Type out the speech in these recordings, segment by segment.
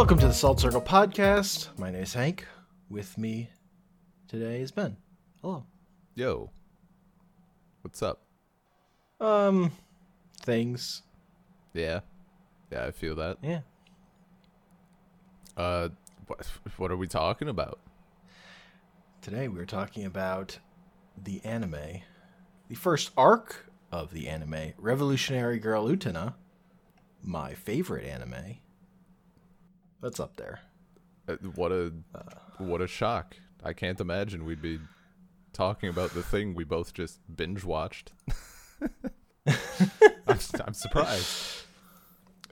Welcome to the Salt Circle Podcast. My name is Hank. With me today is Ben. Hello. Yo. What's up? Um, things. Yeah. Yeah, I feel that. Yeah. Uh what, what are we talking about? Today we're talking about the anime, the first arc of the anime, Revolutionary Girl Utena, my favorite anime. That's up there. Uh, What a what a shock. I can't imagine we'd be talking about the thing we both just binge watched. I'm, I'm surprised.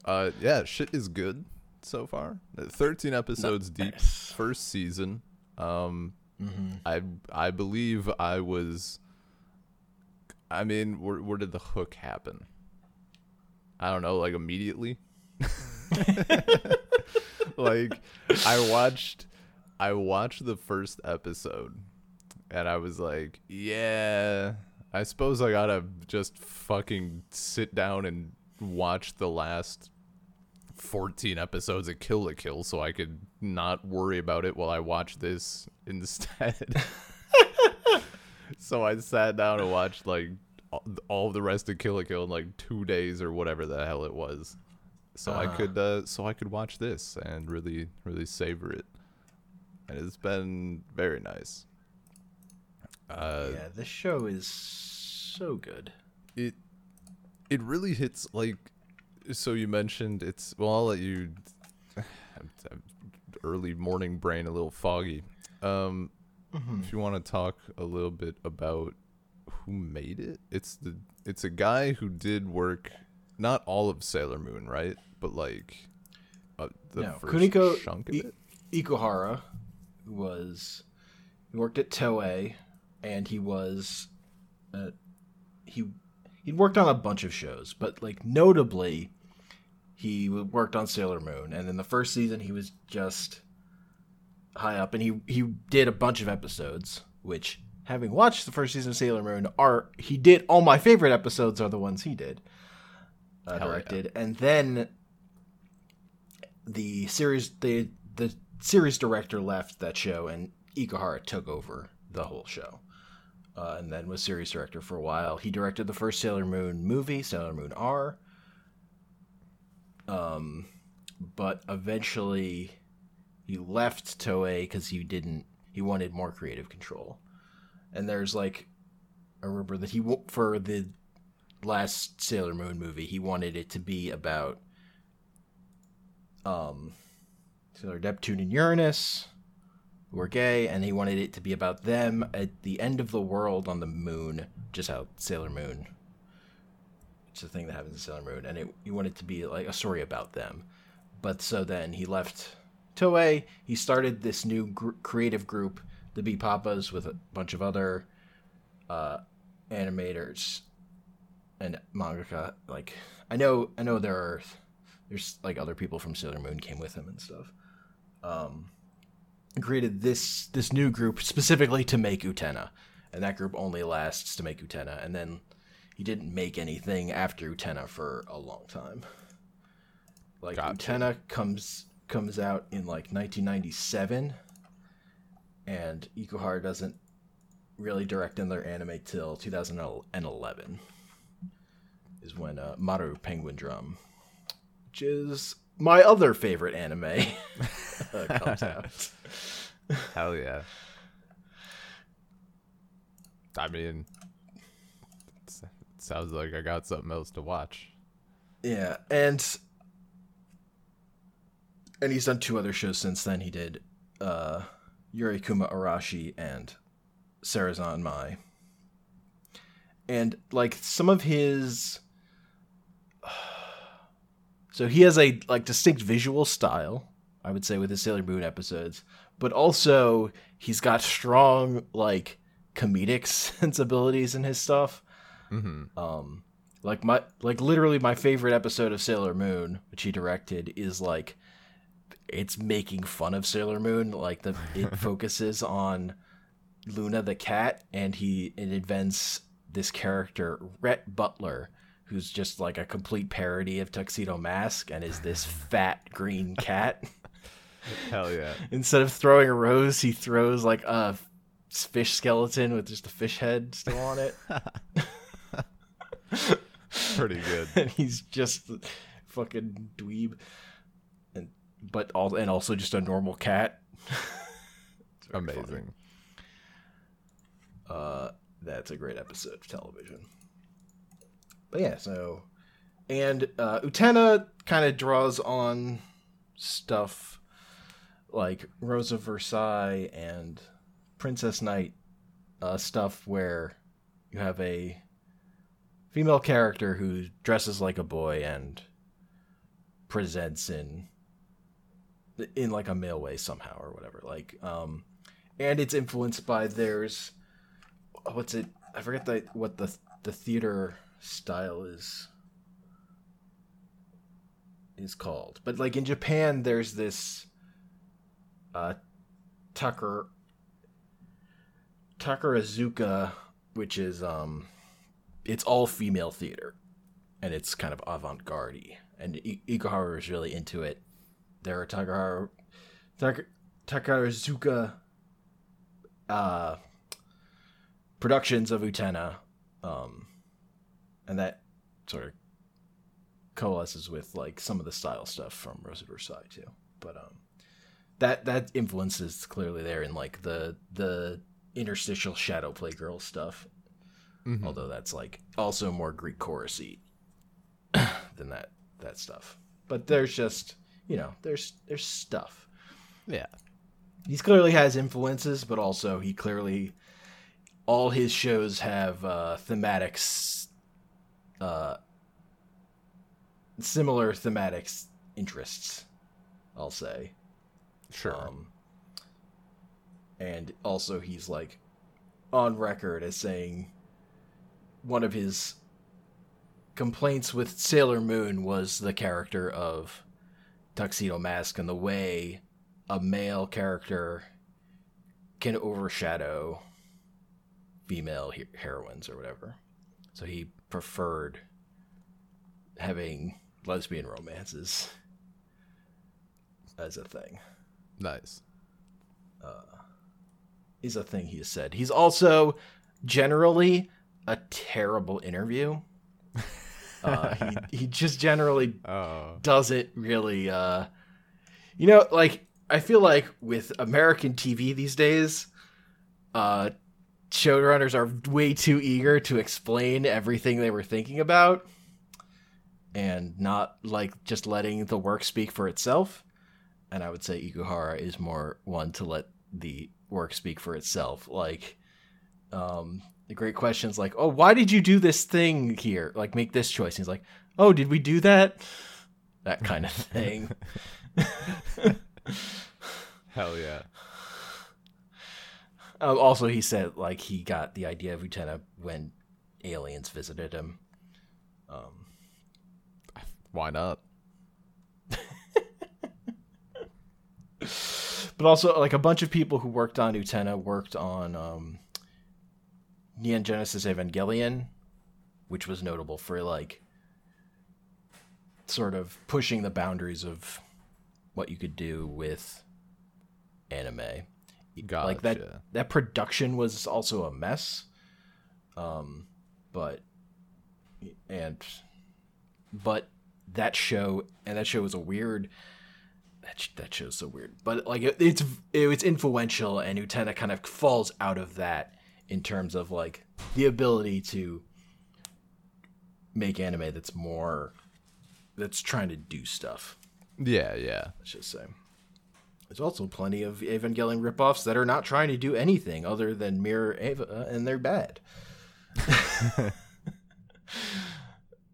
Uh yeah, shit is good so far. Uh, 13 episodes deep first season. Um Mm-hmm. I I believe I was. I mean, where where did the hook happen? I don't know, like immediately. like I watched, I watched the first episode, and I was like, yeah, I suppose I gotta just fucking sit down and watch the last 14 episodes of Kill la Kill so I could not worry about it while I watch this instead. so I sat down and watched like all- the rest of Kill la Kill in like 2 days or whatever the hell it was. So I Ah. could uh, so I could watch this and really really savor it. And it's been very nice. Uh yeah, this show is so good. it it really hits like so you mentioned it's well i'll let you early morning brain a little foggy um if you want to talk a little bit about who made it it's the it's a guy who did work not all of sailor moon right but like uh, the no, first Kunihiko chunk of I- it Ikuhara was he worked at Toei, and he was uh, he he'd worked on a bunch of shows, but like notably, he worked on Sailor Moon, and in the first season he was just high up, and he he did a bunch of episodes, which having watched the first season of Sailor Moon, are he did all my favorite episodes are the ones he did uh, Hell yeah. directed, and then the series the the series director left that show and Ikuhara took over the whole show. Uh, and then was series director for a while. He directed the first Sailor Moon movie, Sailor Moon R. Um, but eventually he left Toei because he didn't. He wanted more creative control. And there's like, I remember that he for the last Sailor Moon movie, he wanted it to be about um Sailor Neptune and Uranus were gay, and he wanted it to be about them at the end of the world on the moon, just how Sailor Moon. It's a thing that happens in Sailor Moon, and it, he wanted it to be like a story about them. But so then he left Toei. He started this new gr- creative group, the Be-Papas, with a bunch of other uh, animators and mangaka. Like I know, I know there are there's like other people from Sailor Moon came with him and stuff. Um, created this this new group specifically to make Utena, and that group only lasts to make Utena, and then he didn't make anything after Utena for a long time. Like Gotcha. Utena comes comes out in like 1997, and Ikuhara doesn't really direct another anime till 2011 is when uh, Maru Penguin Drum, which is my other favorite anime, uh, comes out. hell yeah i mean it sounds like i got something else to watch Yeah, and and he's done two other shows since then. He did uh, Yuri Kuma Arashi and Sarazanmai. And like some of his so he has a like distinct visual style, I would say with his Sailor Moon episodes, but also he's got strong like comedic sensibilities in his stuff. mm-hmm. Um, like my like literally my favorite episode of Sailor Moon, which he directed, is like it's making fun of Sailor Moon. Like the it focuses on Luna the cat, and he it invents this character Rhett Butler, who's just like a complete parody of Tuxedo Mask, and is this fat green cat. Hell yeah. Instead of throwing a rose, he throws like a fish skeleton with just a fish head still on it. Pretty good. and he's just fucking dweeb, and but all and also just a normal cat. Very funny. Amazing. Uh, that's a great episode of television. But yeah, so and uh, Utena kind of draws on stuff like Rose of Versailles and Princess Knight uh, stuff where you have a female character who dresses like a boy and presents in in like a male way somehow or whatever like um and it's influenced by there's what's it i forget the what the the theater style is is called. But like in japan there's this uh tucker takarazuka which is um it's all female theater and it's kind of avant-garde and I- ikuhara is really into it. There are takara Tak- takarazuka uh productions of Utena, um, and that sort of coalesces with like some of the style stuff from Rose of Versailles too. But um, that that influence is clearly there in like the the interstitial shadow play girl stuff. Mhm. Although that's like also more Greek chorusy than that that stuff. But there's just you know there's there's stuff Yeah. he's clearly has influences, but also he clearly all his shows have uh, thematics, uh, similar thematics interests. I'll say, Sure. um, and also he's like on record as saying one of his complaints with Sailor Moon was the character of Tuxedo Mask and the way a male character can overshadow female he- heroines or whatever. So he preferred having lesbian romances as a thing. nice. Is a thing he has said. He's also generally a terrible interview. Uh, he he just generally Oh. doesn't really uh you know like i feel like with american tv these days uh showrunners are way too eager to explain everything they were thinking about and not like just letting the work speak for itself. And i would say ikuhara is more one to let the work speak for itself. Like um the great questions like oh why did you do this thing here? Like make this choice. And he's like oh did we do that? That kind of thing. Hell yeah. Uh, also, he said like he got the idea of Utena when aliens visited him. Um, Why not? but also, like a bunch of people who worked on Utena worked on um, Neon Genesis Evangelion, which was notable for like sort of pushing the boundaries of what you could do with anime. Gotcha. like that that production was also a mess um but and but that show and that show was a weird that, sh- that show's so weird but like it, it's it's influential and Utena kind of falls out of that in terms of like the ability to make anime that's more that's trying to do stuff Yeah, yeah. let's just say. There's also plenty of Evangelion ripoffs that are not trying to do anything other than mirror Eva, uh, and they're bad.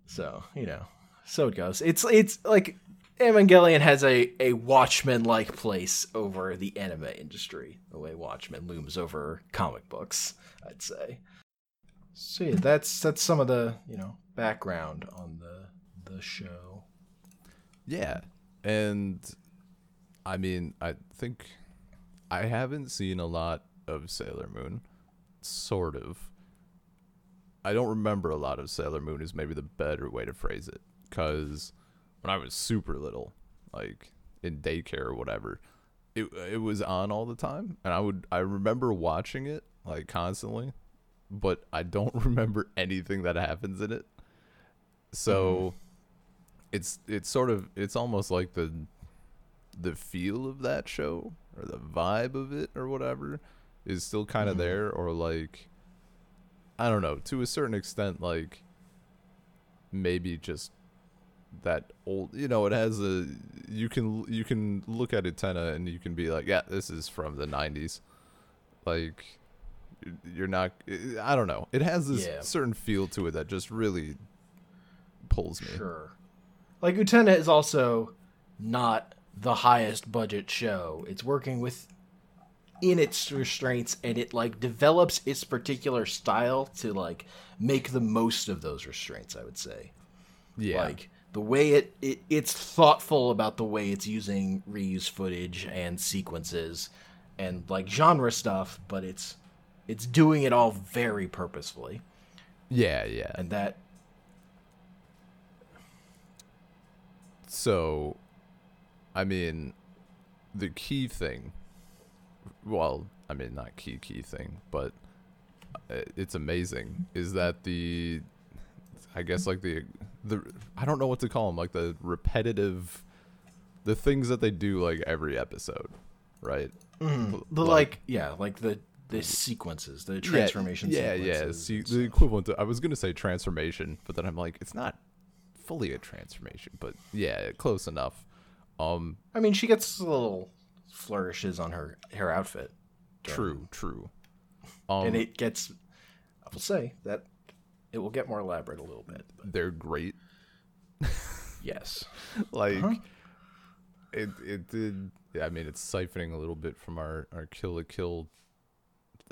so you know, so it goes. It's it's like Evangelion has a a Watchmen like place over the anime industry, the way Watchmen looms over comic books. I'd say. So yeah, that's that's some of the you know background on the the show. Yeah. And I mean, I think I haven't seen a lot of Sailor Moon. Sort of. I don't remember a lot of Sailor Moon is maybe the better way to phrase it. Cause when I was super little, like in daycare or whatever, it it was on all the time, and I would I remember watching it like constantly, but I don't remember anything that happens in it. So mm. it's it's sort of it's almost like the the feel of that show or the vibe of it or whatever is still kind of mm-hmm. there or like I don't know to a certain extent like maybe just that old you know it has a you can you can look at Utena and you can be like yeah this is from the 90s like you're not I don't know it has this Yeah. certain feel to it that just really pulls me Sure. Like Utena is also not the highest budget show. It's working with in its restraints and it like develops its particular style to like make the most of those restraints, I would say. yeah Like the way it, it it's thoughtful about the way it's using reuse footage and sequences and like genre stuff, but it's it's doing it all very purposefully. yeah yeah And that So, I mean, the key thing, well, I mean, not key, key thing, but uh, it's amazing, is that the, I guess, like the, the, I don't know what to call them, like the repetitive, the things that they do, like every episode, right? Mm-hmm. the like, yeah, like the the sequences, the transformation Yeah, yeah. sequences. See, the equivalent. To, I was gonna say transformation, but then I'm like, it's not fully a transformation, but yeah, close enough. Um, I mean, she gets little flourishes on her her outfit, True, true. Um, and it gets. I will say that it will get more elaborate a little bit. But they're great. yes, Like Uh-huh. it, it did. Yeah, I mean, it's siphoning a little bit from our our Kill la Kill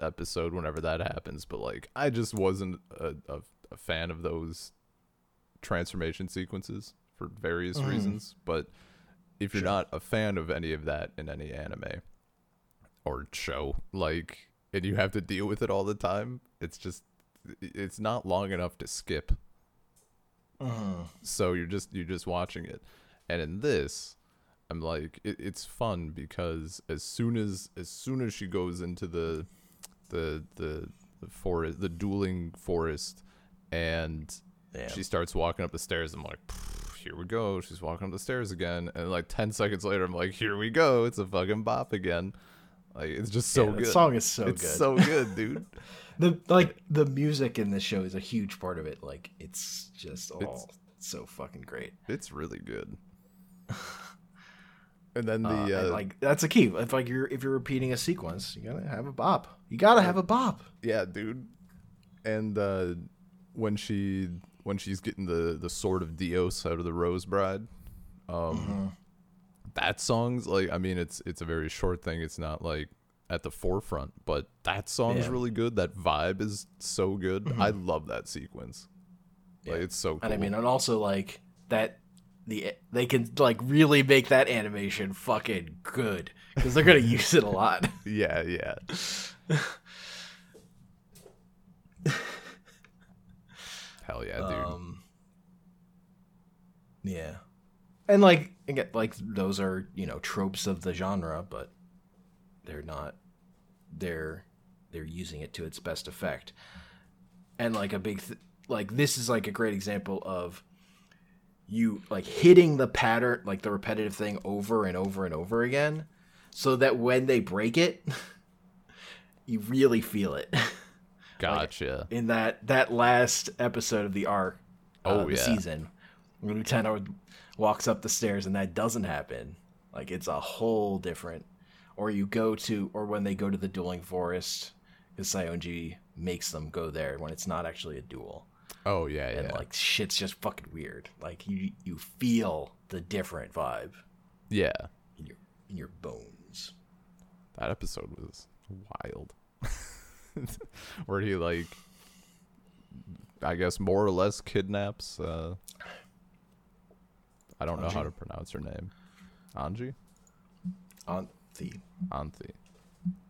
episode whenever that happens, but like, I just wasn't a, a, a fan of those transformation sequences for various Mhm. reasons. But if you're Sure. not a fan of any of that in any anime or show, like, and you have to deal with it all the time, it's just it's not long enough to skip Mhm. so you're just you're just watching it and in this i'm like it, it's fun because as soon as as soon as she goes into the the the, the forest the dueling forest and yeah. she starts walking up the stairs i'm like "Pff, here we go she's walking up the stairs again and like 10 seconds later i'm like here we go it's a fucking bop again like it's just so Yeah, good song is so it's good. so good dude the like the music in this show is a huge part of it. Like it's just all It's- so fucking great. it's really good and then the Uh, and, uh, like that's a key. If like you're if you're repeating a sequence, you gotta have a bop. You gotta have a bop. Yeah, dude. And uh when she when she's getting the the sword of Dios out of the Rose Bride, um that song's like I mean it's it's a very short thing. It's not like at the forefront, but that song's Yeah. Mm-hmm. really good. That vibe is so good. I love that sequence. Like it's so cool. And I mean, and also like that the they can like really make that animation fucking good because they're gonna use it a lot. yeah, yeah. Hell yeah, dude. Um, yeah, and like again, like those are you know tropes of the genre, but they're not. They're they're using it to its best effect, and like a big th- like this is like a great example of you like hitting the pattern like the repetitive thing over and over and over again so that when they break it you really feel it gotcha. in that that last episode of the arc uh, Oh, the yeah. season when Utena walks up the stairs and that doesn't happen like it's a whole different or you go to or when they go to the dueling forest because Saionji makes them go there when it's not actually a duel oh yeah, and yeah. like shit's just fucking weird like you you feel the different vibe yeah. in your in your bones That episode was wild. Where he like I guess more or less kidnaps uh I don't know how to pronounce her name. Anji? on the Anthy.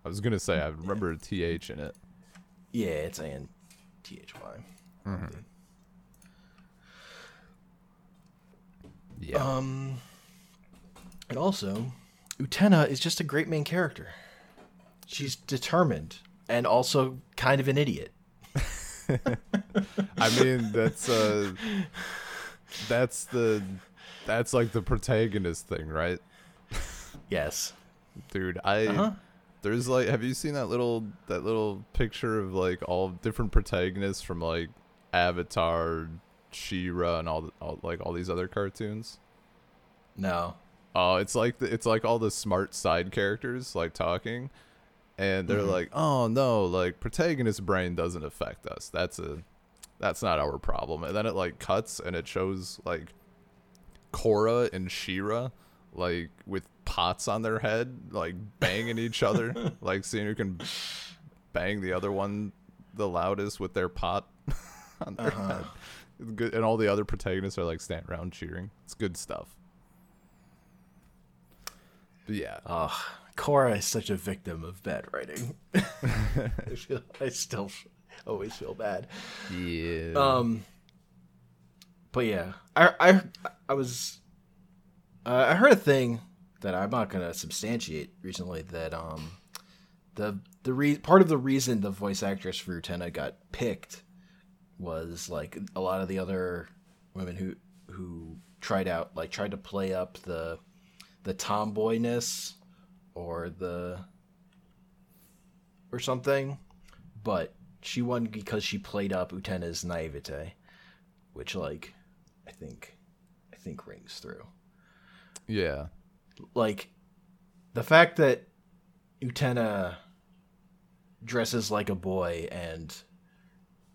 I was gonna say I remember a TH in it. yeah it's a n t h y Yeah. Um, and also, Utena is just a great main character. She's determined and also kind of an idiot. I mean, that's uh, that's the that's like the protagonist thing, right? Yes. Dude, I Uh-huh. there's like have you seen that little that little picture of like all different protagonists from like Avatar, She-Ra and all, the, all like all these other cartoons? No. Oh, it's like the, it's like all the smart side characters like talking, and they're Mhm. like, "Oh no, like protagonist brain doesn't affect us. That's a that's not our problem." And then it like cuts and it shows like Korra and She-Ra like with pots on their head, like banging each other, like seeing who can bang the other one the loudest with their pot on their Uh-huh. head. Good, and all the other protagonists are like standing around cheering. It's good stuff. But yeah, Oh, Korra is such a victim of bad writing. I, feel, I still always feel bad. yeah. Um, but yeah, I I I was uh, I heard a thing that I'm not gonna substantiate recently that um the the re- part of the reason the voice actress for Utena got picked was like a lot of the other women who who tried out like tried to play up the the tomboyness or the or something but she won because she played up Utena's naivete which like I think I think rings through yeah. like the fact that Utena dresses like a boy and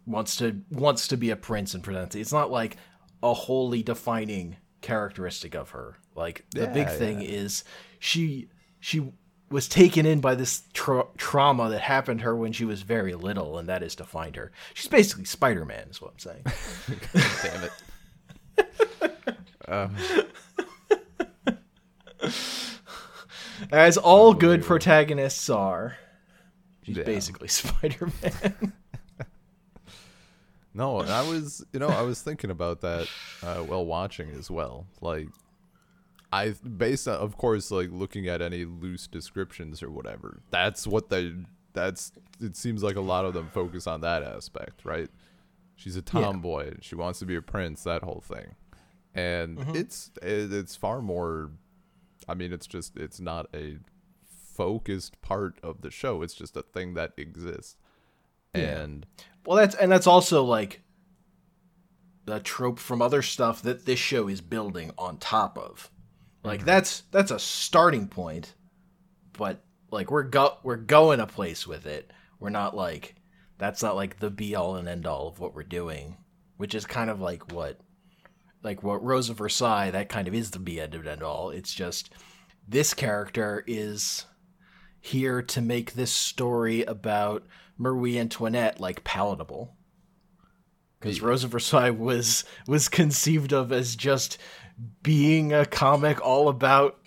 wants to wants to be a prince and presents. It's not like a wholly defining characteristic of her. Like the big thing yeah. is she she was taken in by this tra- trauma that happened to her when she was very little, and that is to find her. She's basically Spider Man, is what I'm saying. Damn it. Um, As all good protagonists are, she's Yeah. basically Spider Man. no, I was, you know, I was thinking about that uh, while watching as well. Like, I based on, of course, like looking at any loose descriptions or whatever. That's what they. That's. It seems like a lot of them focus on that aspect, right? She's a tomboy. She wants to be a prince. That whole thing, and mm-hmm. it's it, it's far more. I mean, it's just it's not a focused part of the show. It's just a thing that exists, Yeah. and Well, that's and that's also like a trope from other stuff that this show is building on top of. Like mm-hmm. that's that's a starting point, but like we're go we're going a place with it. We're not like that's not like the be all and end all of what we're doing, which is kind of like what like what Rose of Versailles that kind of is the be end and end all. It's just this character is here to make this story about Marie Antoinette like palatable. Because Rose of Versailles was was conceived of as just being a comic all about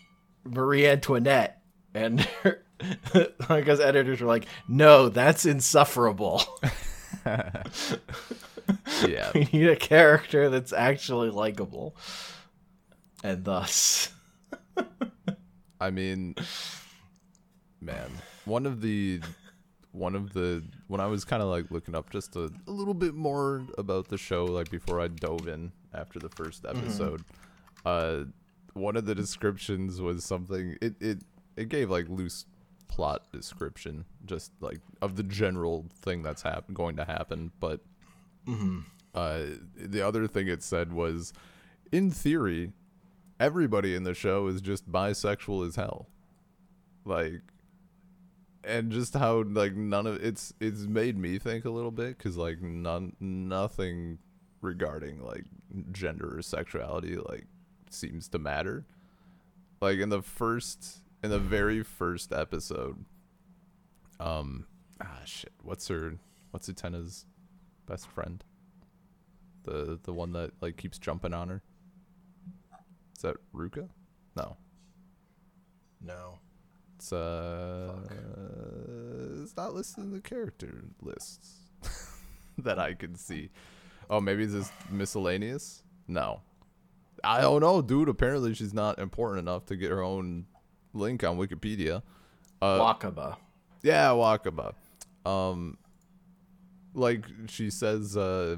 Marie Antoinette, and because editors were like, "No, that's insufferable. yeah, we need a character that's actually likable." And thus, I mean, man, one of the one of the when I was kind of like looking up just a, a little bit more about the show, like before I dove in after the first mm-hmm. episode, uh, one of the descriptions was something it it it gave like loose plot description, just like of the general thing that's hap- going to happen, but uh, the other thing it said was, in theory, everybody in the show is just bisexual as hell. Like, and just how like none of it's it's made me think a little bit because like none nothing regarding like gender or sexuality like seems to matter. Like in the first in the very first episode, um, ah shit, what's her what's Utena's best friend? The the one that like keeps jumping on her. Is that Ruka? No. no. It's uh it's not listed in the character lists that I can see. Oh, maybe it's just miscellaneous? No. I don't know, dude. Apparently she's not important enough to get her own link on Wikipedia. Uh, Wakaba. Yeah, Wakaba. Um, like she says, uh,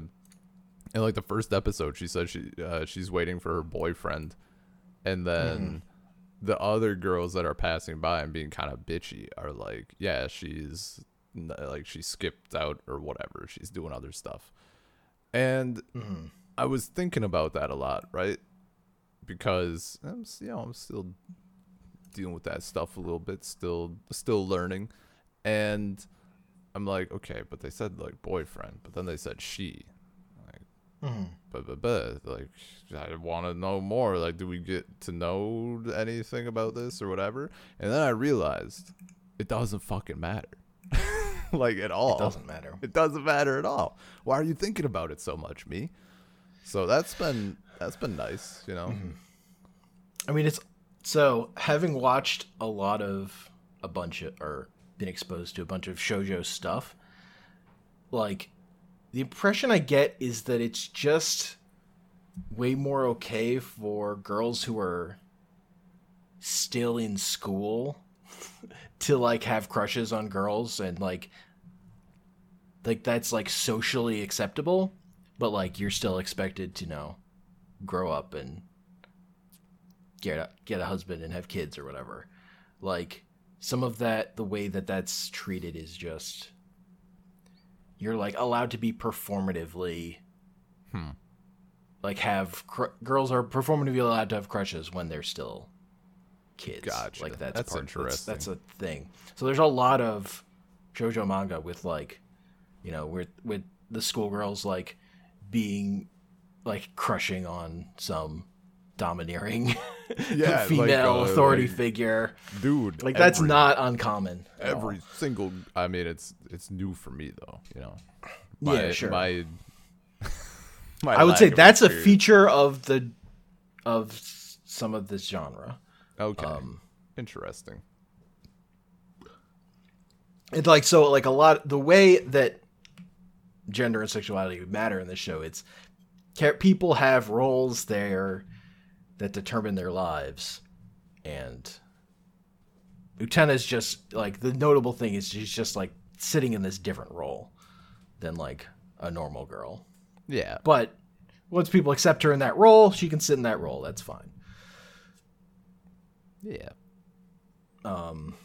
in like the first episode, she says she uh, she's waiting for her boyfriend, and then the other girls that are passing by and being kind of bitchy are like, yeah, she's like she skipped out or whatever. She's doing other stuff, and I was thinking about that a lot, right? Because I'm, you know, I'm still dealing with that stuff a little bit, still still learning, and I'm like, okay, but they said like boyfriend, but then they said she, like, mm-hmm. but but but like I want to know more. Like, do we get to know anything about this or whatever? And then I realized it doesn't fucking matter, like at all. It doesn't matter. It doesn't matter at all. Why are you thinking about it so much, me? So that's been that's been nice, you know. Mm-hmm. I mean, it's so having watched a lot of a bunch of or been exposed to a bunch of shojo stuff. Like, the impression I get is that it's just way more okay for girls who are still in school to like have crushes on girls and like like that's like socially acceptable but like you're still expected to know grow up and get a, get a husband and have kids or whatever. Like some of that, the way that that's treated is just you're like allowed to be performatively, Hmm. like have cr- girls are performatively allowed to have crushes when they're still kids. Gotcha. Like that's, That's part, That's, interesting. that's a thing. So there's a lot of shojo manga with like, you know, with with the schoolgirls like being like crushing on some domineering Yeah, like, female uh, authority like- figure. Dude, Like that's every- not uncommon. at all. every single i mean it's it's new for me though you know Yeah, sure. my, my I would say that's a feature of the of some of this genre. okay um, interesting It's like so like a lot the way that gender and sexuality matter in this show. It's people have roles there that determine their lives, and Utena's just like the notable thing is she's just like sitting in this different role than like a normal girl. yeah But once people accept her in that role, she can sit in that role. That's fine. yeah Um,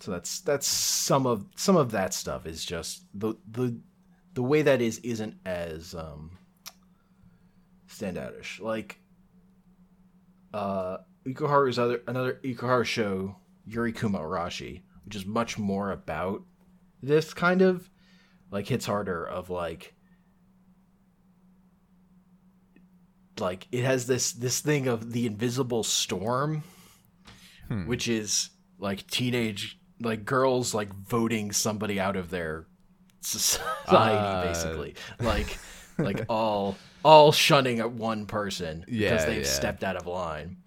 so that's that's some of some of that stuff is just the the the way that is isn't as um standoutish. Like uh Ikuhara's other another Ikuharu show, Yuri Kuma Arashi, which is much more about this kind of like hits harder of like like it has this this thing of the invisible storm Hmm. which is like teenage like girls like voting somebody out of their society Ah. basically like like all all shunning at one person because they've yeah. stepped out of line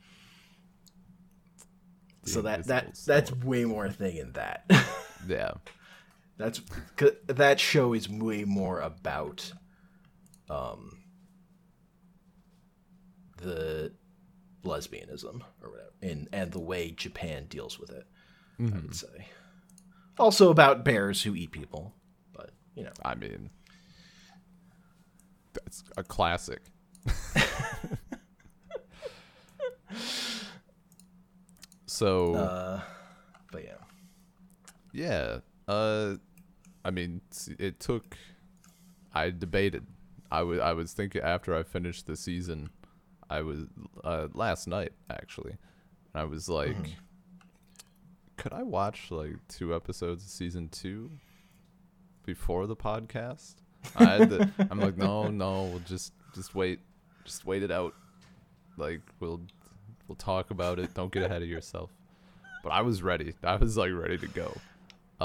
so that that that's way more a thing in that yeah That's that show is way more about um the lesbianism or whatever and and the way Japan deals with it. I Mhm. would say. Also about bears who eat people, you know. i mean that's a classic so Uh but yeah. Yeah. Uh I mean, it took I debated. I was I was thinking after I finished the season, I was uh last night actually. I was like could I watch like two episodes of season 2 before the podcast? I had to, I'm like no, no, we'll just just wait. Just wait it out. Like we'll we'll talk about it. Don't get ahead of yourself. But I was ready. I was like ready to go.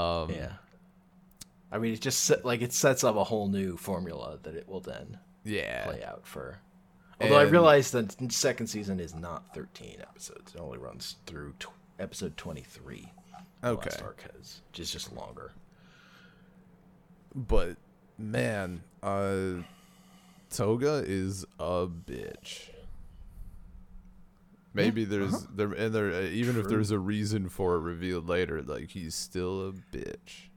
Um, Yeah. I mean, it just like it sets up a whole new formula that it will then yeah. play out for. Although I And- realize that the second season is not 13 episodes; it only runs through tw- episode 23. Okay. arc has, which is just longer. But man, uh Toga is a bitch. maybe there's there and there uh, even if there's a reason for it revealed later, like he's still a bitch.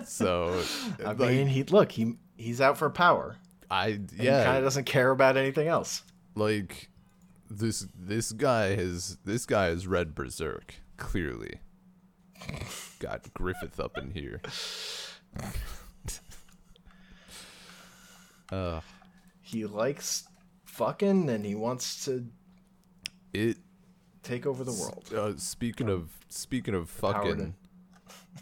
so I like, mean, he look he he's out for power. I yeah, kind of doesn't care about anything else. like this this guy has this guy has read Berserk clearly. Got Griffith up in here. uh, He likes fucking and he wants to it take over the world. uh, speaking of speaking of to- fucking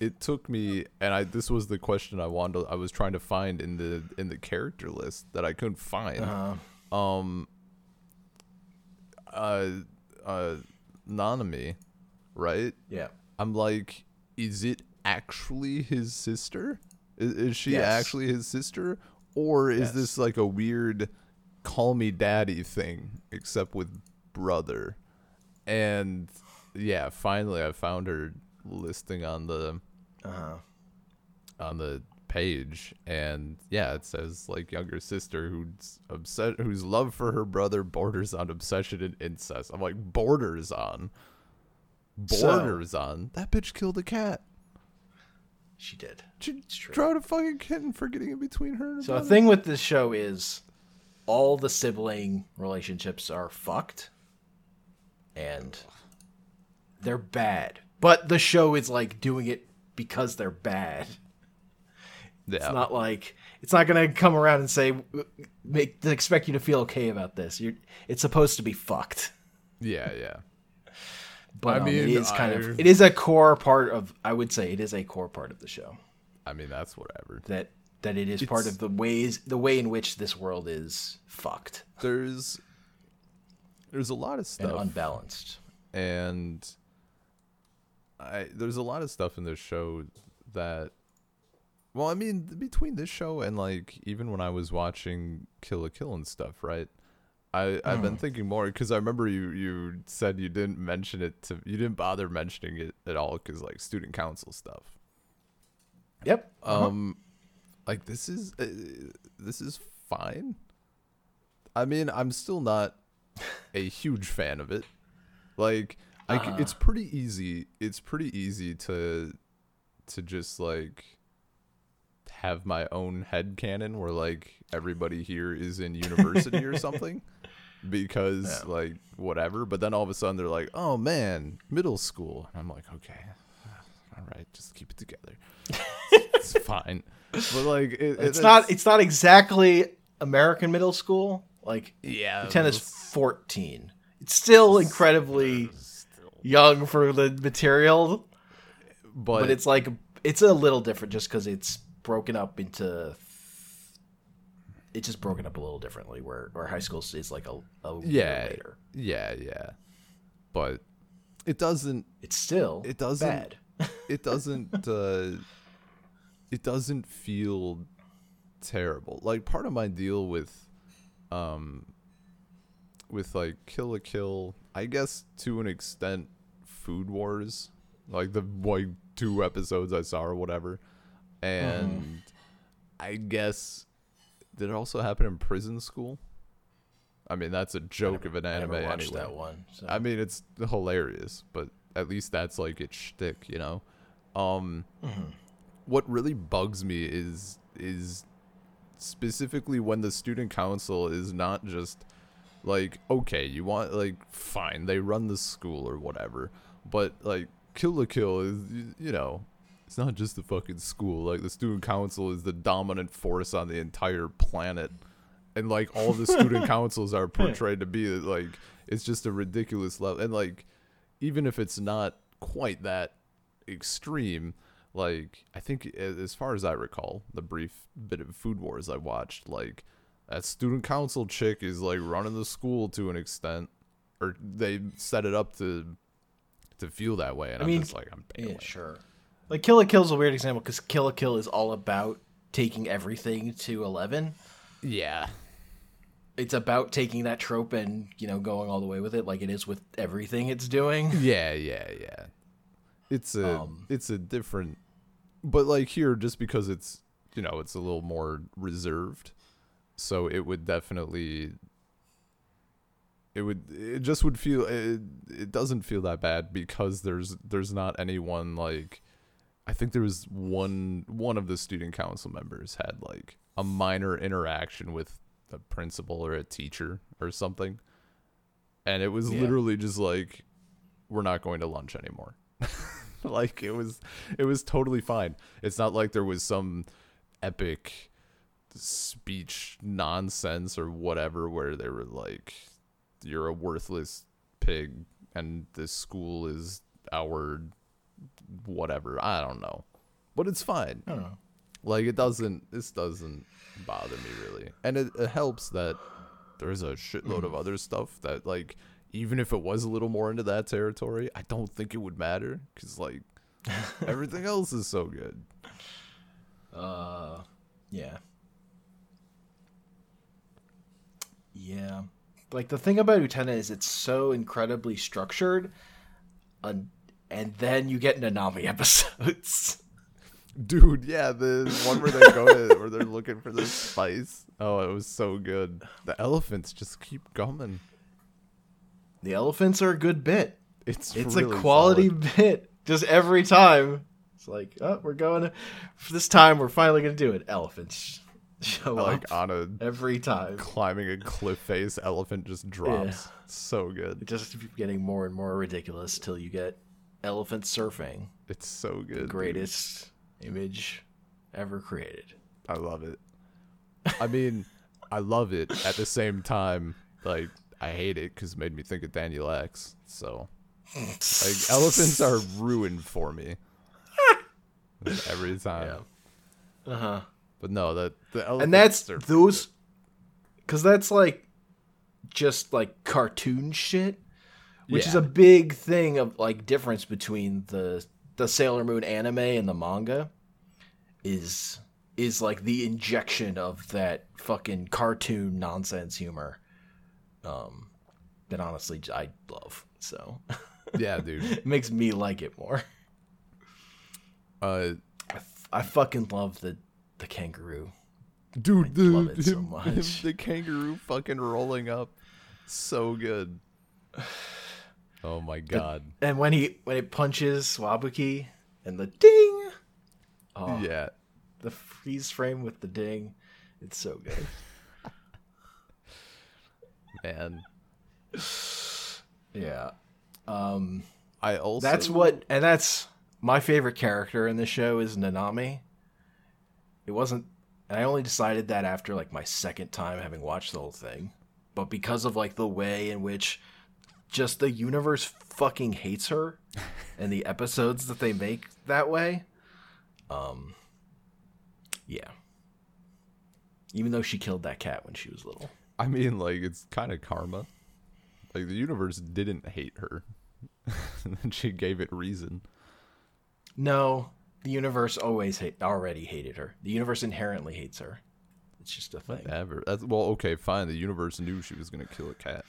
it took me and i this was the question i wanted to, i was trying to find in the in the character list that i couldn't find Uh, um uh uh nanami right yeah. I'm like is it actually his sister is, is she Yes. actually his sister or is Yes. this like a weird call me daddy thing except with brother and yeah finally i found her listing on the Uh-huh. on the page and yeah it says like younger sister who's upset whose love for her brother borders on obsession and incest i'm like borders on So- borders on that bitch killed a cat She did. she drowned a fucking kitten for getting in between her and her So the thing with this show is all the sibling relationships are fucked and they're bad. But the show is like doing it because they're bad. yeah It's not like it's not to come around and say make expect you to feel okay about this. You're it's supposed to be fucked. yeah yeah But I um, it mean, is kind I- of it is a core part of I would say it is a core part of the show i mean that's whatever that that it is part of the ways the way in which this world is fucked there's there's a lot of and stuff unbalanced. and I there's a lot of stuff in this show that well, I mean, between this show and like even when I was watching Kill la Kill and stuff, right? I I've been thinking more because I remember you you said you didn't mention it to you didn't bother mentioning it at all because like student council stuff. Yep. Uh-huh. Um, like this is uh, this is fine. I mean, I'm still not a huge fan of it. Like, I c- it's pretty easy. It's pretty easy to to just like have my own head canon where like everybody here is in university or something because like whatever but then all of a sudden they're like oh man middle school and i'm like okay all right just keep it together it's fine but like it, it's it- not it's not exactly American middle school. Like Utena is fourteen. It's still incredibly young for the material, but, but it's like it's a little different just because it's broken up into. It's just broken up a little differently. Where where high school is like a, a year yeah later. yeah yeah but it doesn't It's still It doesn't- bad. it doesn't uh it doesn't feel terrible like part of my deal with um with like Kill la Kill i guess to an extent food wars like the like two episodes i saw or whatever and i guess did it also happen in prison school i mean that's a joke of an I anime never watched anyway that one. So. I mean, it's hilarious, but at least that's like its shtick, you know. Um, what really bugs me is is specifically when the student council is not just like, okay, you want like fine, they run the school or whatever, but like Kill la Kill is you know. It's not just the fucking school. Like the student council is the dominant force on the entire planet and like all the student councils are portrayed to be like it's just a ridiculous level and like even if it's not quite that extreme like i think as far as i recall the brief bit of food wars i watched like that student council chick is like running the school to an extent or they set it up to to feel that way and I am mean, just like i'm Yeah, sure. Like Kill la Kill is a weird example because Kill la Kill is all about taking everything to eleven. yeah It's about taking that trope and you know going all the way with it, like it is with everything it's doing. Yeah, yeah, yeah. It's a Um, it's a different but like here just because it's you know, it's a little more reserved. So it would definitely it would it just would feel it, it doesn't feel that bad because there's there's not anyone like I think there was one one of the student council members had like a minor interaction with a principal or a teacher or something. And it was Yeah. literally just like we're not going to lunch anymore. like it was it was totally fine. It's not like there was some epic speech nonsense or whatever where they were like you're a worthless pig and this school is our whatever. I don't know. But it's fine. I don't know. Like it doesn't this doesn't bother me really. And it, it helps that there's a shitload of other stuff that like even if it was a little more into that territory, I don't think it would matter cuz like everything else is so good. Uh, yeah. Yeah. Like the thing about Utena is it's so incredibly structured, and, and then you get Nanami episodes. Dude, yeah, the one where they go to where they're looking for the spice. Oh, it was so good. The elephants just keep coming. The elephants are a good bit. It's It's really a quality solid. bit. Just every time, it's like, oh, we're going. To, this time, we're finally gonna do it. Elephants show like up on a every time. climbing a cliff face elephant just drops. So good. It just keeps getting more and more ridiculous till you get elephant surfing. It's so good. the dude. greatest image ever created. I love it. I mean, I love it. At the same time, like I hate it because it made me think of Daniel X. So like elephants are ruined for me every time. Uh huh. But no, that the elephants And that's those, because that's like just like cartoon shit, which is a big thing of like difference between the the Sailor Moon anime and the manga. Is is like the injection of that fucking cartoon nonsense humor. Um, that honestly I love. So yeah, dude. it makes me like it more. Uh, I, f- I fucking love the the kangaroo. dude, I the, love it so much. the kangaroo fucking rolling up, so good. Oh my god. And when he when it punches Tsuwabuki and the ding, oh, Yeah. the freeze frame with the ding, it's so good. Man. yeah, um, I also that's what, and that's my favorite character in the show is Nanami. It wasn't, and I only decided that after like my second time having watched the whole thing, but because of like the way in which just the universe fucking hates her and the episodes that they make that way um yeah even though she killed that cat when she was little I mean, like it's kind of karma. Like the universe didn't hate her, and then she gave it reason. no the universe always hate, already hated her the universe inherently hates her it's just a thing Whatever. That's well, okay, fine. The universe knew she was gonna kill a cat.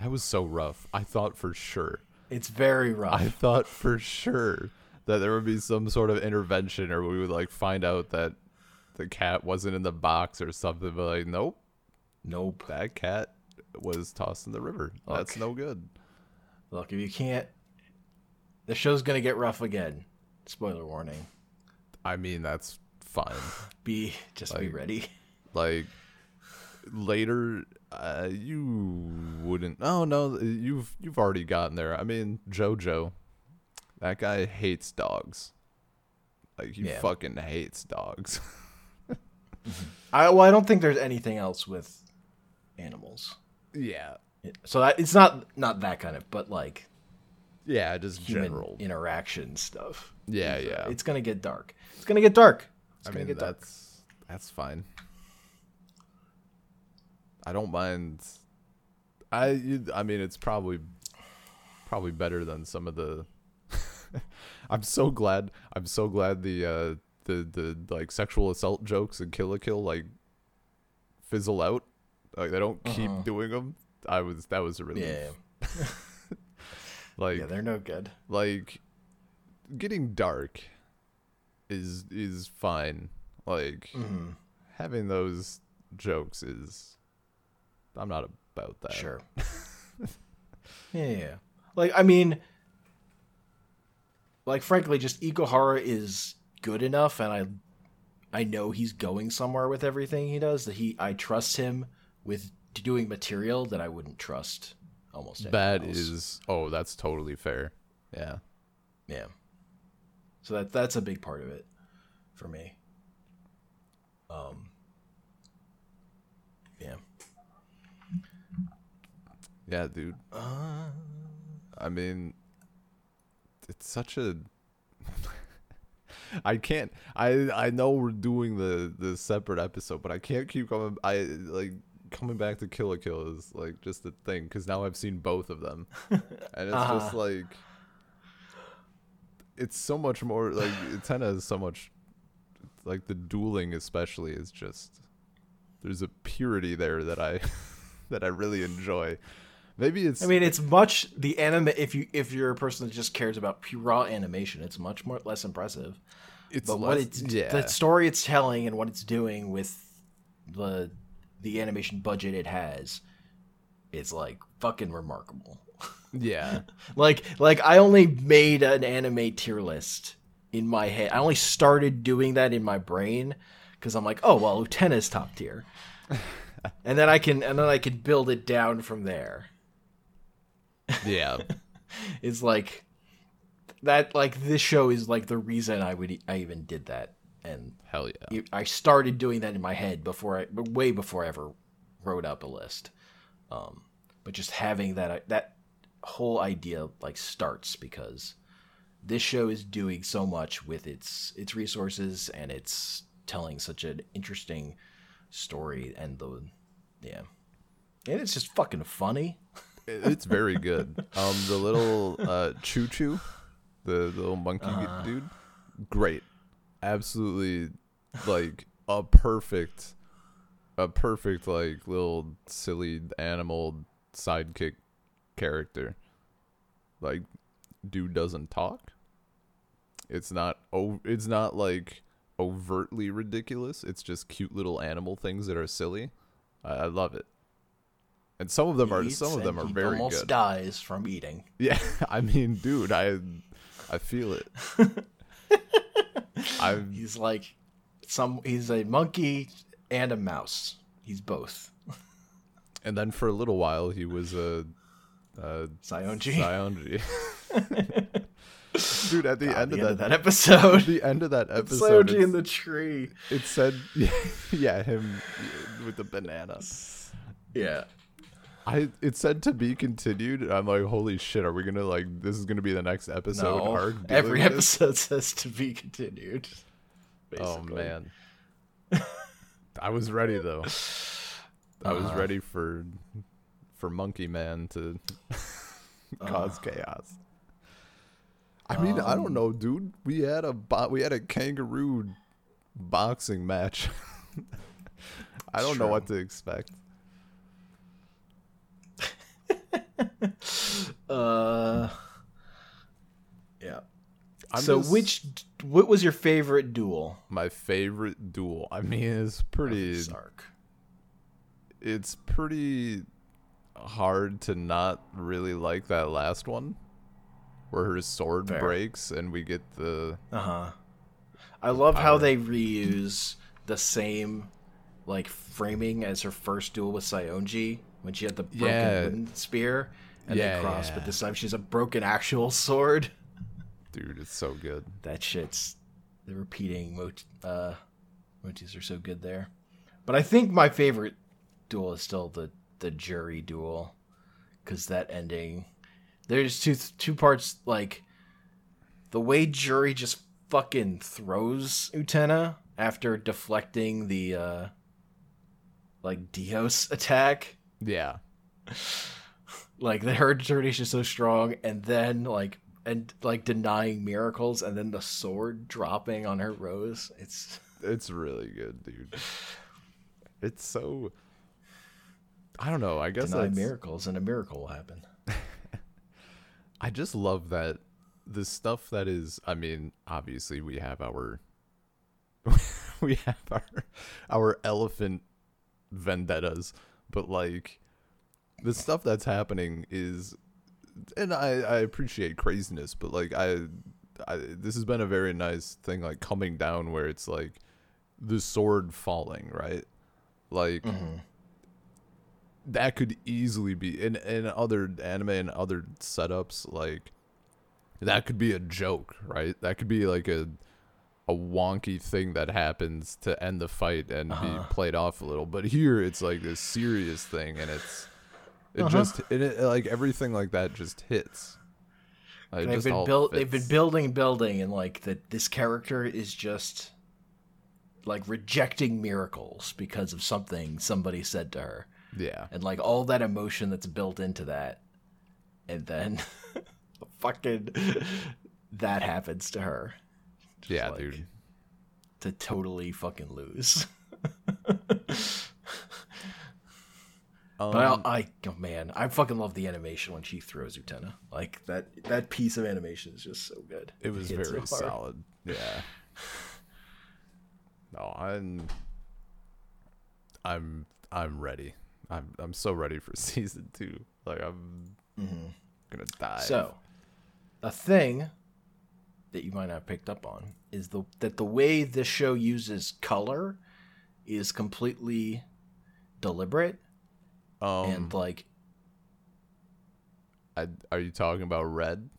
That was so rough. I thought for sure. it's very rough I thought for sure that there would be some sort of intervention, or we would like find out that the cat wasn't in the box or something. But like, nope, nope that cat was tossed in the river. That's no good. look if you can't the show's gonna get rough again spoiler warning I mean, that's fine. be just be ready like later uh, you wouldn't oh no you've you've already gotten there i mean jojo that guy hates dogs like he Yeah. fucking hates dogs I, well, I don't think there's anything else with animals. yeah So that, it's not not that kind of, but like yeah just general interaction stuff. yeah It's, uh, yeah It's gonna get dark. It's gonna get dark. It's i gonna mean get dark. that's that's fine i don't mind i i mean it's probably probably better than some of the i'm so glad i'm so glad the uh the the like sexual assault jokes and Kill la Kill like fizzle out like they don't keep Uh-huh. doing them i was that was a relief Yeah, like yeah, they're no good. like getting dark is is fine like Mhm. having those jokes is i'm not about that. Sure. yeah, yeah. Like I mean, like frankly, just Ikuhara is good enough, and I, I know he's going somewhere with everything he does. That he, I trust him with doing material that I wouldn't trust almost. That else. is oh, that's totally fair. Yeah. yeah. So that that's a big part of it for me. Um. Yeah. Yeah, dude. Uh, I mean, it's such a. I can't. I I know we're doing the the separate episode, but I can't keep coming. I like coming back to Kill la Kill is like just a thing because now I've seen both of them, and it's just Uh-huh. like it's so much more like Utena is so much like the dueling especially is just there's a purity there that I that I really enjoy. Maybe it's I mean, it's much the anime. If you if you're a person that just cares about pure raw animation, it's much more less impressive. it's But what it's yeah. the story it's telling and what it's doing with the the animation budget it has, is like fucking remarkable. yeah. like like I only made an anime tier list in my head. I only started doing that in my brain because I'm like, oh well, Utena's top tier, and then I can and then I can build it down from there. Yeah. It's like that. Like this show is like the reason I would I even did that, and Hell yeah. I started doing that in my head before I way before I ever wrote up a list. Um, but just having that that whole idea like starts because this show is doing so much with its its resources and it's telling such an interesting story and the yeah and it's just fucking funny It's very good. Um, the little uh, Chu-Chu, the, the little monkey Uh-huh. dude, great. Absolutely, like a perfect, a perfect like little silly animal sidekick character. Like, dude doesn't talk. It's not. Oh, it's not like overtly ridiculous. It's just cute little animal things that are silly. I, I love it. And some of them are some of them are he very almost good. dies from eating Yeah, I mean, dude, I I feel it. I he's like some he's a monkey and a mouse he's both and then for a little while he was a uh Saionji. Saionji. Dude, at the God, end the of end that, of that episode the end of that episode, Saionji in the tree it said, yeah, him with the banana. yeah I it said to be continued. and I'm like, holy shit, are we gonna like this is gonna be the next episode? no every episode says to be continued Oh man. I was ready though. I was Uh-huh. ready for for Monkey Man to cause chaos. I mean, I don't Um, know, dude. We had a bo- we had a kangaroo boxing match. I don't know what to expect. uh yeah I'm so just- which what was your favorite duel my favorite duel? I mean, it's pretty. arc it's pretty hard to not really like that last one where her sword Fair. breaks and we get the Uh-huh. I love how they reuse the same like framing as her first duel with Saionji when she had the broken Yeah. wooden spear and Yeah, then cross, yeah. but this time she's a broken actual sword. dude it's so good That shit's the repeating mot- uh motifs are so good there. But I think my favorite duel is still the the Juri duel cuz that ending there's two two parts like the way Juri just fucking throws Utena after deflecting the uh like Dios attack yeah. Like the her determination is so strong and then like and like denying miracles and then the sword dropping on her rose. It's it's really good dude. It's so i don't know i guess deny that's, miracles and a miracle will happen. I just love that the stuff that is i mean obviously we have our we have our our elephant vendettas but like the stuff that's happening is and I, I appreciate craziness but like I, I this has been a very nice thing like coming down where it's like the sword falling right? Like mm-hmm. that could easily be in in other anime and other setups like that could be a joke right? That could be like a a wonky thing that happens to end the fight and be played off a little but here it's like this serious thing and it's it Uh-huh. just it, it like everything like that just hits Like, they've just been built. They've been building, building, and like that. This character is just like rejecting miracles because of something somebody said to her, yeah and like all that emotion that's built into that, and then fucking that happens to her. Just yeah like, dude To totally fucking lose. um, But I, I, oh man, I fucking love the animation when she throws Utena. Like that, that piece of animation is just so good. It was hits very so solid. Yeah. No, I'm I'm I'm ready. I'm I'm so ready for season two. Like I'm gonna die. Mm-hmm. So, a thing that you might not have picked up on is the that the way this show uses color is completely deliberate um, and like I, are you talking about red?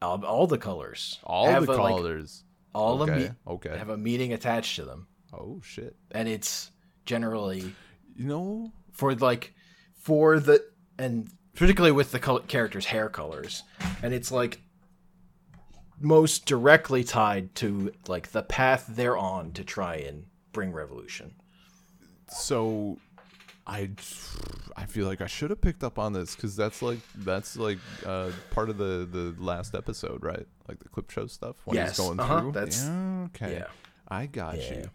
all, all the colors, All have the a, like, colors. all the okay. me- okay. have a meaning attached to them, oh shit. and it's generally You know, for like for the and particularly with the col- characters' hair colors, and it's like most directly tied to like the path they're on to try and bring revolution. so I I feel like I should have picked up on this because that's like that's like uh, part of the the last episode, right? Like the clip show stuff when Yes, he's going uh-huh, through. that's- yeah, okay. yeah. I got Yeah. you.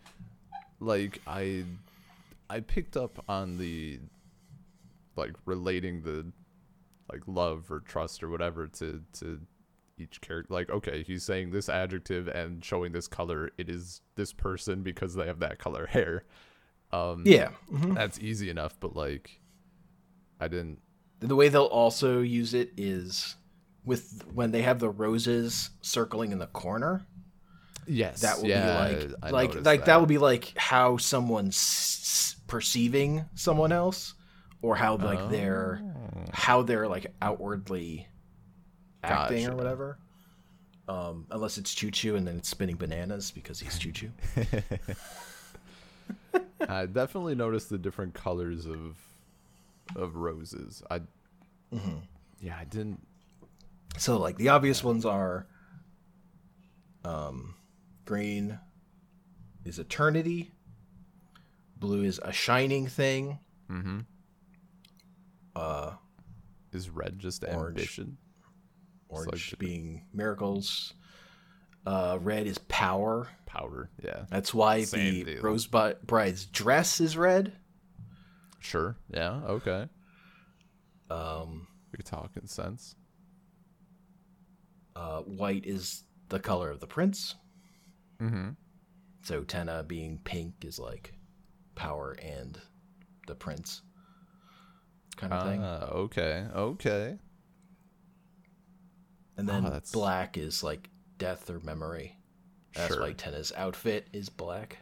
Like I I picked up on the like relating the like love or trust or whatever to to each character like okay he's saying this adjective and showing this color it is this person because they have that color hair um Yeah, mhm. that's easy enough but like i didn't the way they'll also use it is with when they have the roses circling in the corner. yes That will yeah, be like I like like that. will be like how someone's s- perceiving someone else, or how like they're Oh. how they're like outwardly acting or whatever. Um, unless it's Chu-Chu and then it's spinning bananas because he's Chu-Chu. i definitely noticed the different colors of of roses i Mm-hmm. yeah i didn't so like the obvious ones are, um, green is eternity. Blue is a shining thing. mm-hmm Uh, is red just Orange. ambition orange like being miracles. Uh, red is power. powder yeah That's why Same the deal. Rose Bride's dress is red. Sure. Yeah. Okay. Um, You're talking sense. uh, white is the color of the prince. Mm-hmm. So Utena being pink is like power and the prince kind of thing. Ah, okay. Okay. And then ah, that's- black is like death or memory. That's Sure. why Utena's outfit is black.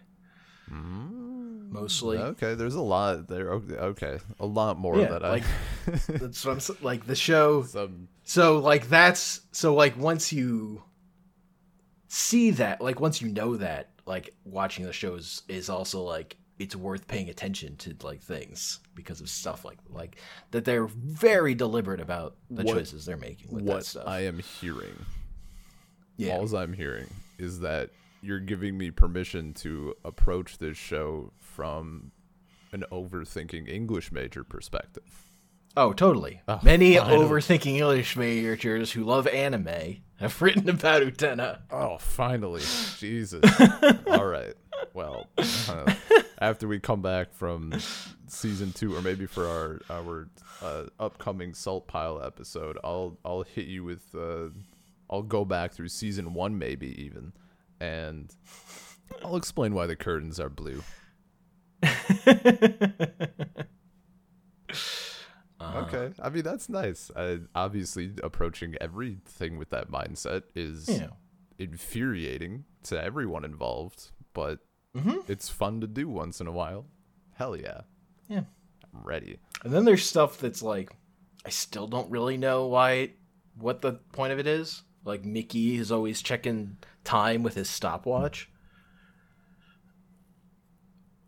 Mm, Mostly. Okay. There's a lot there. Okay. A lot more Yeah, that like I. that's what I'm like the show Some. So like that's so like once you see that, like once you know that, like watching the shows is also like it's worth paying attention to like things because of stuff like like that they're very deliberate about the What- choices they're making with that What stuff. I am hearing, yeah. all I'm hearing is that you're giving me permission to approach this show from an overthinking English major perspective. Oh, totally. Oh, Many finally. overthinking English majors who love anime have written about Utena. Oh, finally. Jesus. All right. Well, uh, after we come back from season two, or maybe for our our uh, upcoming salt pile episode, I'll I'll hit you with uh, I'll go back through season one, maybe even, and I'll explain why the curtains are blue. Uh-huh. Okay. I mean, that's nice. Uh, obviously, approaching everything with that mindset is Yeah. infuriating to everyone involved, but Mm-hmm. it's fun to do once in a while. Hell yeah. Yeah. I'm ready. And then there's stuff that's like, I still don't really know why, what the point of it is. Like Miki is always checking time with his stopwatch.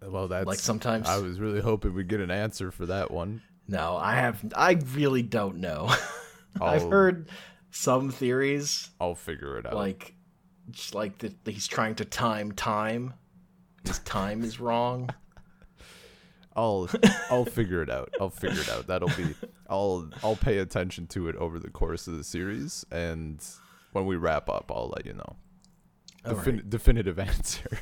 Well, that's Like sometimes- I was really hoping we'd get an answer for that one. No, I have. I really don't know. I've heard some theories, I'll figure it out. like, like that he's trying to time time. His time is wrong. I'll I'll figure it out. I'll figure it out. That'll be I'll I'll pay attention to it over the course of the series and when we wrap up I'll let you know. Right. definitive answer.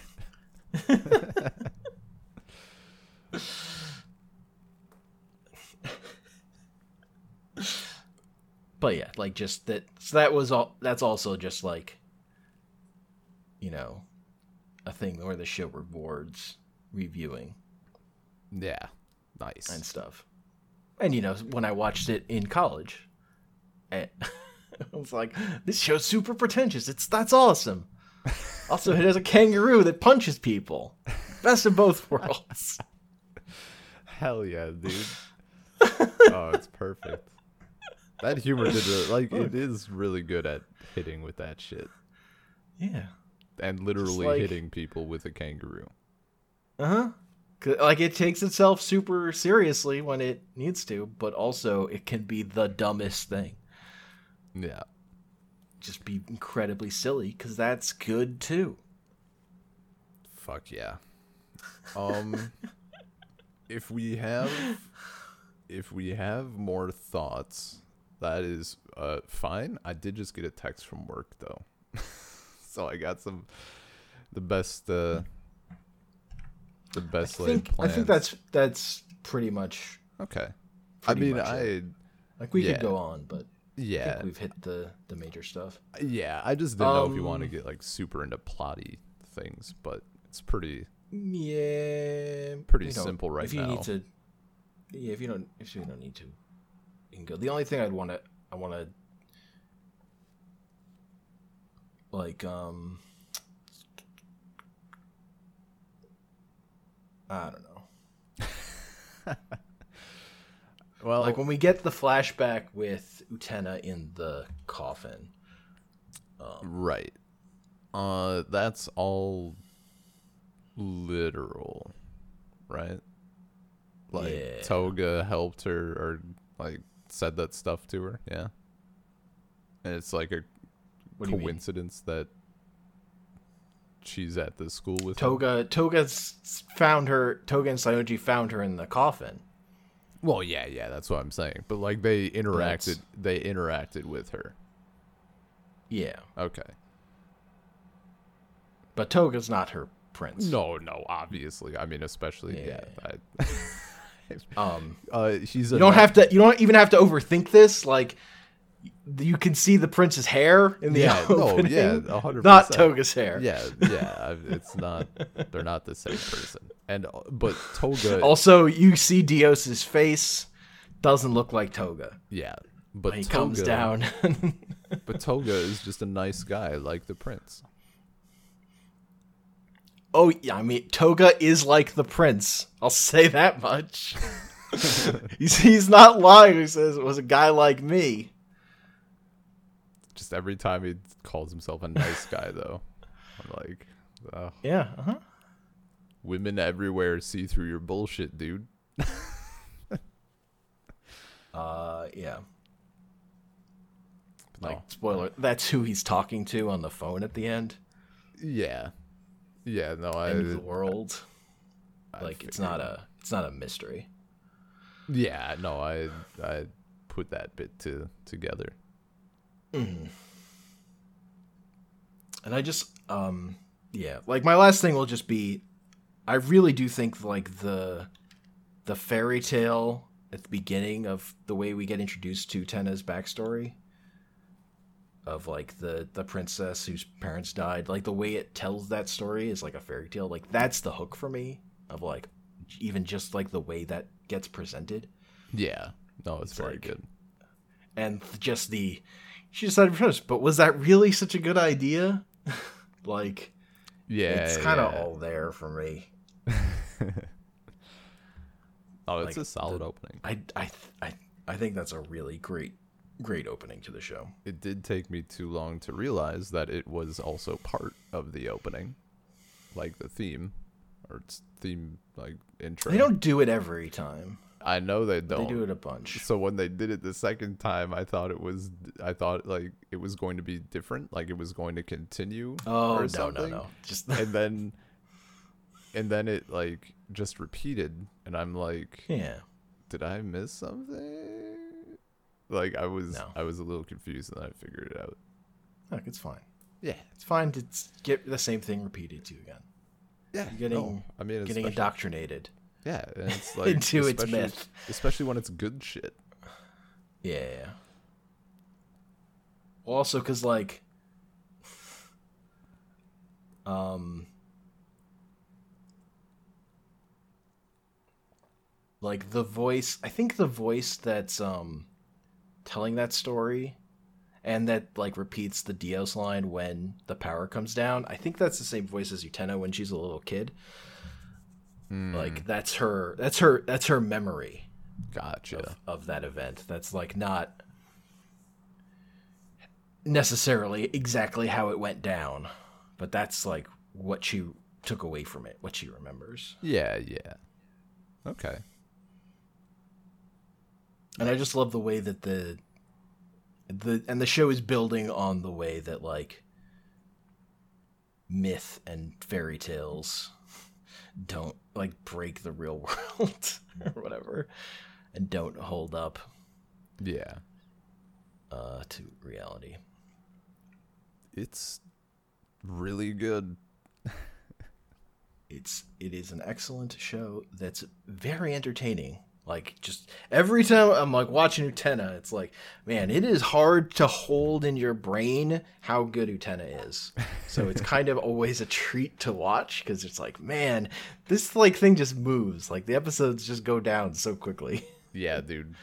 But yeah, like just that. So that was all. That's also just like, you know, a thing where the show rewards reviewing Yeah. Nice. and stuff. And you know, when I watched it in college, eh, and I was like, "This show's super pretentious. It's that's awesome." Also, it has a kangaroo that punches people. Best of both worlds. Hell yeah, dude. oh, it's perfect. That humor did re- like it is really good at hitting with that shit Yeah. And literally like- hitting people with a kangaroo. Uh huh. Like it takes itself super seriously when it needs to, but also it can be the dumbest thing. Yeah. Just be incredibly silly because that's good too. Fuck yeah. Um if we have if we have more thoughts, that is uh fine. I did just get a text from work though. so I got some the best uh the best I think, I think that's that's pretty much okay. I mean, I it. like we Yeah. could go on, but I yeah, think we've hit the the major stuff. yeah. I just didn't know if you want to Um, get like super into plotty things, but it's pretty Yeah, Pretty simple right if you now. need to, yeah, if you don't, if you don't need to, you can go. The only thing I'd want to, I want to, like, um, I don't know. well. Like when we get the flashback with Utena in the coffin. Right. Uh that's all literal. Right? Like Yeah. Toga helped her or like said that stuff to her, yeah. And it's like a What do you mean? coincidence that she's at the school with him. Toga, Toga's found her. Toga and Saionji found her in the coffin. Well, yeah, yeah, that's what I'm saying. But like they interacted That's- they interacted with her. Yeah, Okay. but Toga's not her prince. No, no, obviously. I mean, especially yeah. Yeah. I, Um, uh, he's a you don't have to. You don't even have to overthink this. Like, you can see the prince's hair in the Yeah, no, opening. yeah, a hundred Not. Toga's hair. Yeah, yeah, it's not. They're not the same person. And uh, but Toga, Also, you see Dios's face. Doesn't look like Toga. yeah, but He Toga, comes down. But Toga is just a nice guy, like the prince. oh yeah, I mean Toga is like the prince. I'll say that much. he's he's not lying. He says it was a guy like me. Just every time he calls himself a nice guy, though, I'm like, uh, Yeah. Uh-huh. women everywhere see through your bullshit, dude. Uh yeah. Like spoiler, that's who he's talking to on the phone at the end. Yeah, yeah, no, I, End of the world. I Like it's not a it's not a mystery. Yeah, no, I I put that bit to together. And I just um yeah, like my last thing will just be I really do think like the the fairy tale at the beginning of the way we get introduced to Utena's backstory of like the the princess whose parents died, like the way it tells that story is like a fairy tale. Like that's the hook for me of like even just like the way that gets presented. Yeah, No, it's, It's very like- good. and just the she decided first. But was that really such a good idea? like Yeah, it's kind of yeah. all there for me. Oh, it's like, a solid the- opening. I I I I think that's a really great great opening to the show. It did take me too long to realize that it was also part of the opening, like the theme, or its theme like intro. They don't do it every time. I know they don't. They do it a bunch. So when they did it the second time, I thought it was, I thought like it was going to be different, like it was going to continue. Oh or no no something. no! Just And then, and then it like just repeated, and I'm like, yeah. did I miss something? Like I was, No. I was a little confused, and then I figured it out. Look, it's fine. Yeah, It's fine to get the same thing repeated to you again. yeah. You're getting no, I mean, getting indoctrinated. Yeah, and it's like into its especially- myth. especially when it's good shit. Yeah. yeah, yeah. Well, also, because like, um, like the voice. I think the voice that's um telling that story, and that like repeats the Dios line when the power comes down. I think that's the same voice as Utena when she's a little kid. Hmm. Like that's her. That's her. That's her memory Gotcha. of, of that event. That's like not necessarily exactly how it went down, but that's like what she took away from it, what she remembers. Yeah, yeah. Okay. And I just love the way that the the and the show is building on the way that like myth and fairy tales don't like break the real world or whatever and don't hold up Yeah. uh to reality. It's really good. it's it is an excellent show that's very entertaining like just every time i'm like watching utena it's like man it is hard to hold in your brain how good utena is so it's kind of always a treat to watch because it's like man this like thing just moves like the episodes just go down so quickly Yeah, dude.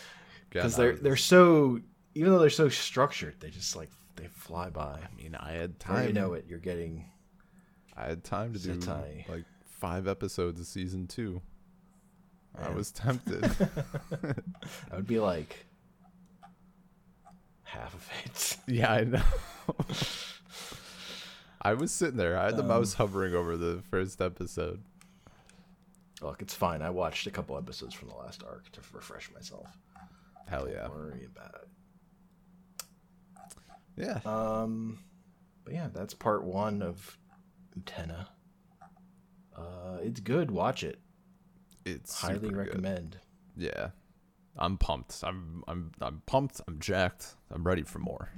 because they're they're so even though they're so structured they just like they fly by I mean, I had time. you know it you're getting I had time to do Setai. like five episodes of season two. I was tempted. that would be like half of it yeah, I know. I was sitting there. I had the Um, mouse hovering over the first episode. Look, it's fine. I watched a couple episodes from the last arc to refresh myself. Hell yeah. Don't worry about it. Yeah. Um, but yeah, that's part one of Utena. Uh, it's good. Watch it. It's Highly super good. recommend. Yeah. I'm pumped. I'm I'm I'm pumped. I'm jacked. I'm ready for more.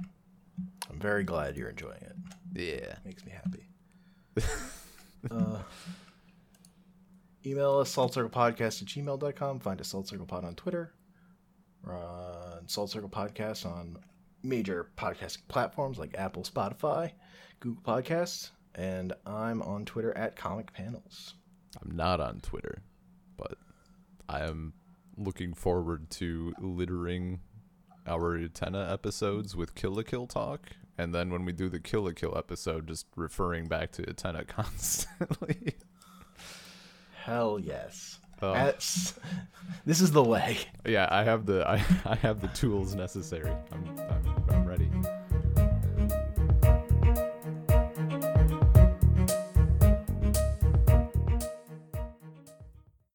I'm very glad you're enjoying it. Yeah. Makes me happy. uh, email us saltcirclepodcast at gmail.com. Find us Salt Circle Pod on Twitter. We're on Salt Circle Podcast on major podcasting platforms like Apple, Spotify, Google Podcasts, and I'm on Twitter at Comic Panels. I'm not on Twitter, I am looking forward to littering our Utena episodes with Kill la Kill talk, and then when we do the Kill la Kill episode, just referring back to Utena constantly. Hell yes. Oh. That's, this is the way. yeah, I have the I, I have the tools necessary. I'm